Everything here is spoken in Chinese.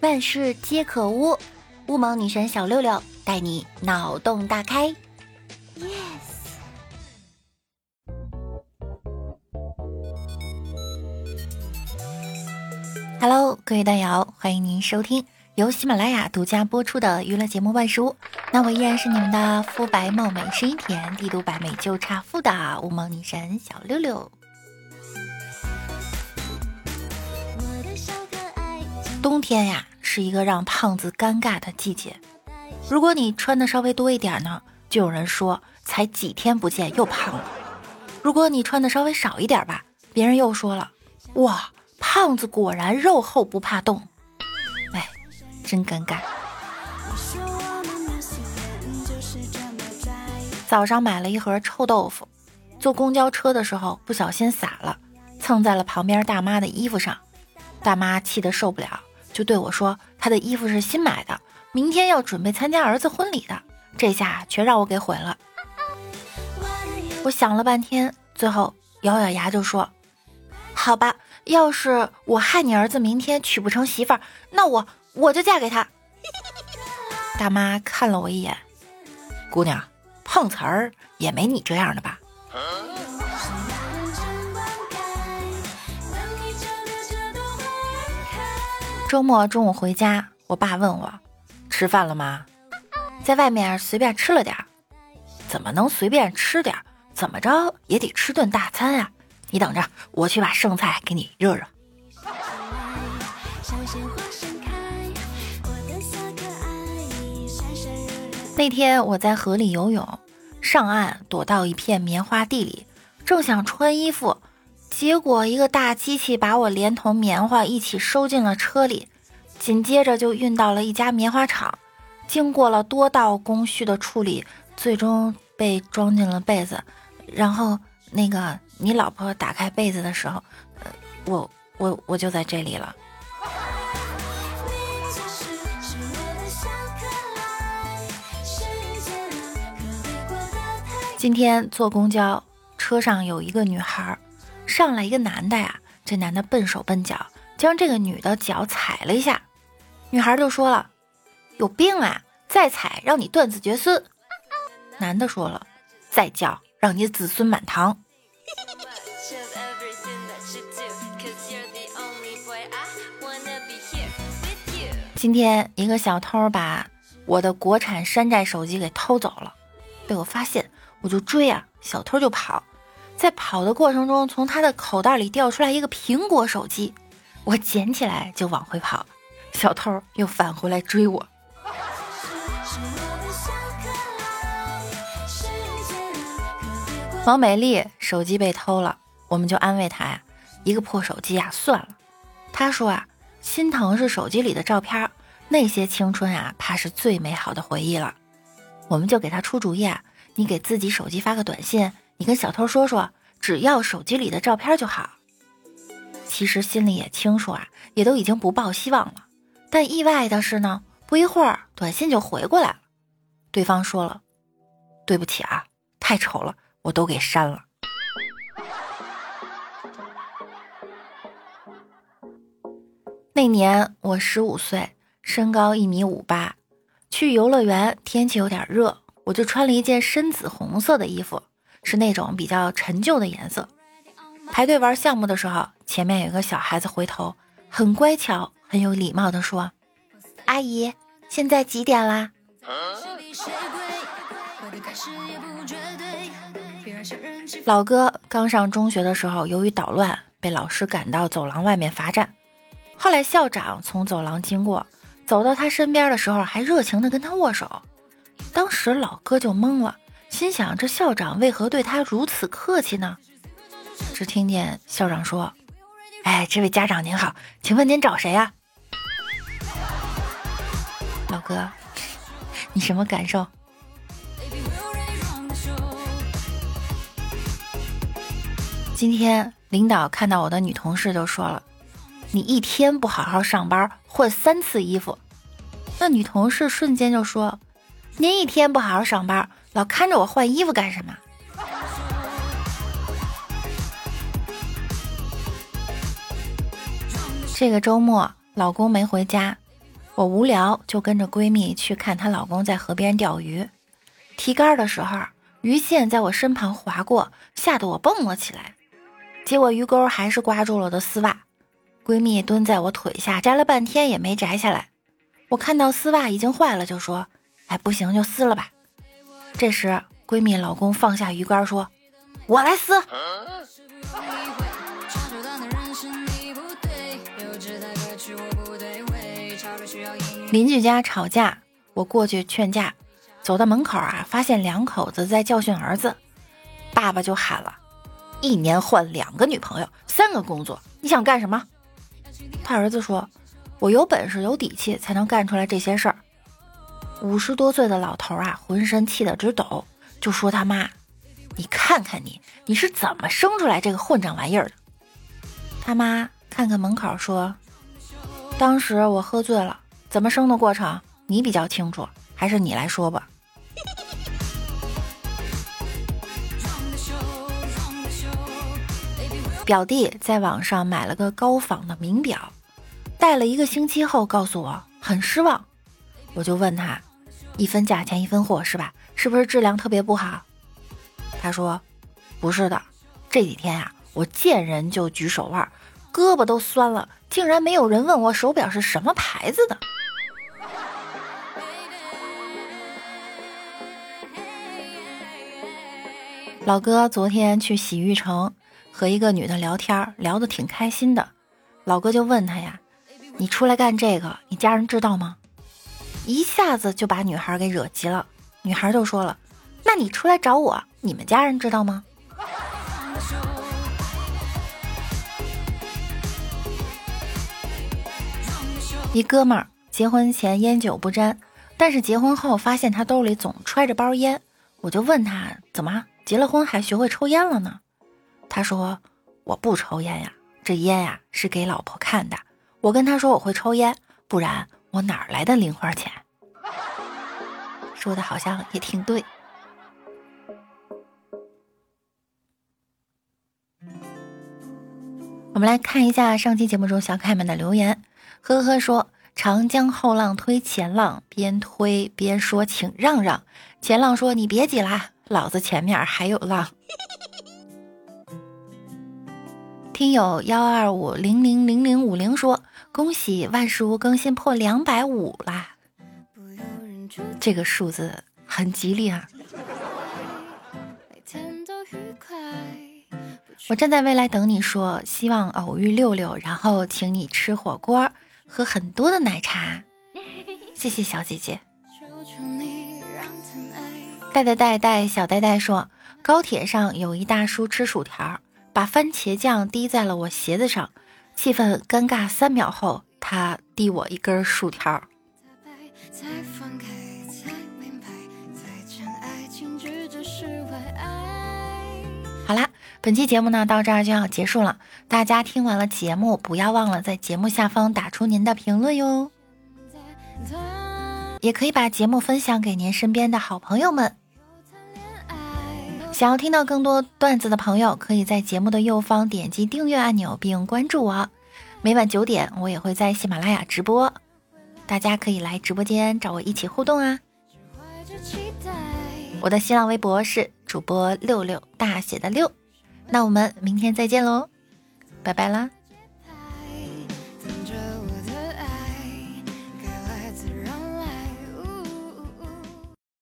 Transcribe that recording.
万事皆可污，乌蒙女神小六六带你脑洞大开。Yes，Hello，各位大瑶，欢迎您收听由喜马拉雅独家播出的娱乐节目《万事屋》。那我依然是你们的肤白貌美、声音甜、帝都白美就差富的乌蒙女神小六六。冬天呀，是一个让胖子尴尬的季节。如果你穿的稍微多一点呢，就有人说才几天不见又胖了；如果你穿的稍微少一点吧，别人又说了，哇，胖子果然肉厚不怕冻。哎，真尴尬。早上买了一盒臭豆腐，坐公交车的时候不小心洒了，蹭在了旁边大妈的衣服上，大妈气得受不了。就对我说：“他的衣服是新买的，明天要准备参加儿子婚礼的，这下全让我给毁了。”我想了半天，最后咬咬牙就说：“好吧，要是我害你儿子明天娶不成媳妇儿，那我我就嫁给他。”大妈看了我一眼，姑娘，碰瓷儿也没你这样的吧？周末中午回家，我爸问我吃饭了吗？在外面随便吃了点儿，怎么能随便吃点儿？怎么着也得吃顿大餐啊！你等着，我去把剩菜给你热热。那天我在河里游泳，上岸躲到一片棉花地里，正想穿衣服。结果，一个大机器把我连同棉花一起收进了车里，紧接着就运到了一家棉花厂。经过了多道工序的处理，最终被装进了被子。然后，那个你老婆打开被子的时候，呃我我我就在这里了。今天坐公交车上有一个女孩。上来一个男的呀，这男的笨手笨脚，将这个女的脚踩了一下，女孩就说了：“有病啊，再踩让你断子绝孙。”男的说了：“再叫让你子孙满堂。”今天一个小偷把我的国产山寨手机给偷走了，被我发现，我就追啊，小偷就跑。在跑的过程中，从他的口袋里掉出来一个苹果手机，我捡起来就往回跑，小偷又返回来追我。王美丽手机被偷了，我们就安慰她呀，一个破手机呀，算了。她说啊，心疼是手机里的照片，那些青春啊，怕是最美好的回忆了。我们就给她出主意啊，你给自己手机发个短信。你跟小偷说说，只要手机里的照片就好。其实心里也清楚啊，也都已经不抱希望了。但意外的是呢，不一会儿短信就回过来了。对方说了：“对不起啊，太丑了，我都给删了。”那年我十五岁，身高一米五八，去游乐园，天气有点热，我就穿了一件深紫红色的衣服。是那种比较陈旧的颜色。排队玩项目的时候，前面有个小孩子回头，很乖巧、很有礼貌地说：“阿姨，现在几点啦？”老哥刚上中学的时候，由于捣乱被老师赶到走廊外面罚站。后来校长从走廊经过，走到他身边的时候，还热情地跟他握手。当时老哥就懵了。心想：这校长为何对他如此客气呢？只听见校长说：“哎，这位家长您好，请问您找谁呀？”老哥，你什么感受？今天领导看到我的女同事就说了：“你一天不好好上班，换三次衣服。”那女同事瞬间就说：“您一天不好好上班。”老看着我换衣服干什么？这个周末老公没回家，我无聊就跟着闺蜜去看她老公在河边钓鱼，提竿的时候，鱼线在我身旁划过，吓得我蹦了起来。结果鱼钩还是刮住了我的丝袜，闺蜜蹲在我腿下摘了半天也没摘下来。我看到丝袜已经坏了，就说：“哎，不行就撕了吧。”这时，闺蜜老公放下鱼竿说：“我来撕。”邻居家吵架，我过去劝架，走到门口啊，发现两口子在教训儿子，爸爸就喊了：“一年换两个女朋友，三个工作，你想干什么？”他儿子说：“我有本事有底气才能干出来这些事儿。”五十多岁的老头啊，浑身气得直抖，就说他妈：“你看看你，你是怎么生出来这个混账玩意儿的？”他妈看看门口说：“当时我喝醉了。”怎么生的过程，你比较清楚，还是你来说吧。表弟在网上买了个高仿的名表，戴了一个星期后告诉我很失望，我就问他，一分价钱一分货是吧？是不是质量特别不好？他说不是的，这几天呀，我见人就举手腕，胳膊都酸了，竟然没有人问我手表是什么牌子的。老哥昨天去洗浴城，和一个女的聊天，聊得挺开心的。老哥就问他呀：“你出来干这个，你家人知道吗？”一下子就把女孩给惹急了。女孩就说了：“那你出来找我，你们家人知道吗？”一哥们儿结婚前烟酒不沾，但是结婚后发现他兜里总揣着包烟，我就问他怎么？结了婚还学会抽烟了呢，他说我不抽烟呀，这烟呀是给老婆看的。我跟他说我会抽烟，不然我哪儿来的零花钱？说的好像也挺对。我们来看一下上期节目中小可爱们的留言。呵呵说长江后浪推前浪，边推边说请让让。前浪说你别挤啦。老子前面还有浪。听友幺二五零零零零五零说：“恭喜万事屋更新破两百五啦！这个数字很吉利啊！”我站在未来等你说，希望偶遇六六，然后请你吃火锅，喝很多的奶茶。谢谢小姐姐。带带带带小呆呆说：“高铁上有一大叔吃薯条，把番茄酱滴在了我鞋子上，气氛尴尬三秒后，他递我一根薯条。”好啦，本期节目呢到这儿就要结束了。大家听完了节目，不要忘了在节目下方打出您的评论哟，也可以把节目分享给您身边的好朋友们。想要听到更多段子的朋友，可以在节目的右方点击订阅按钮并关注我。每晚九点，我也会在喜马拉雅直播，大家可以来直播间找我一起互动啊！我的新浪微博是主播六六大写的六，那我们明天再见喽，拜拜啦！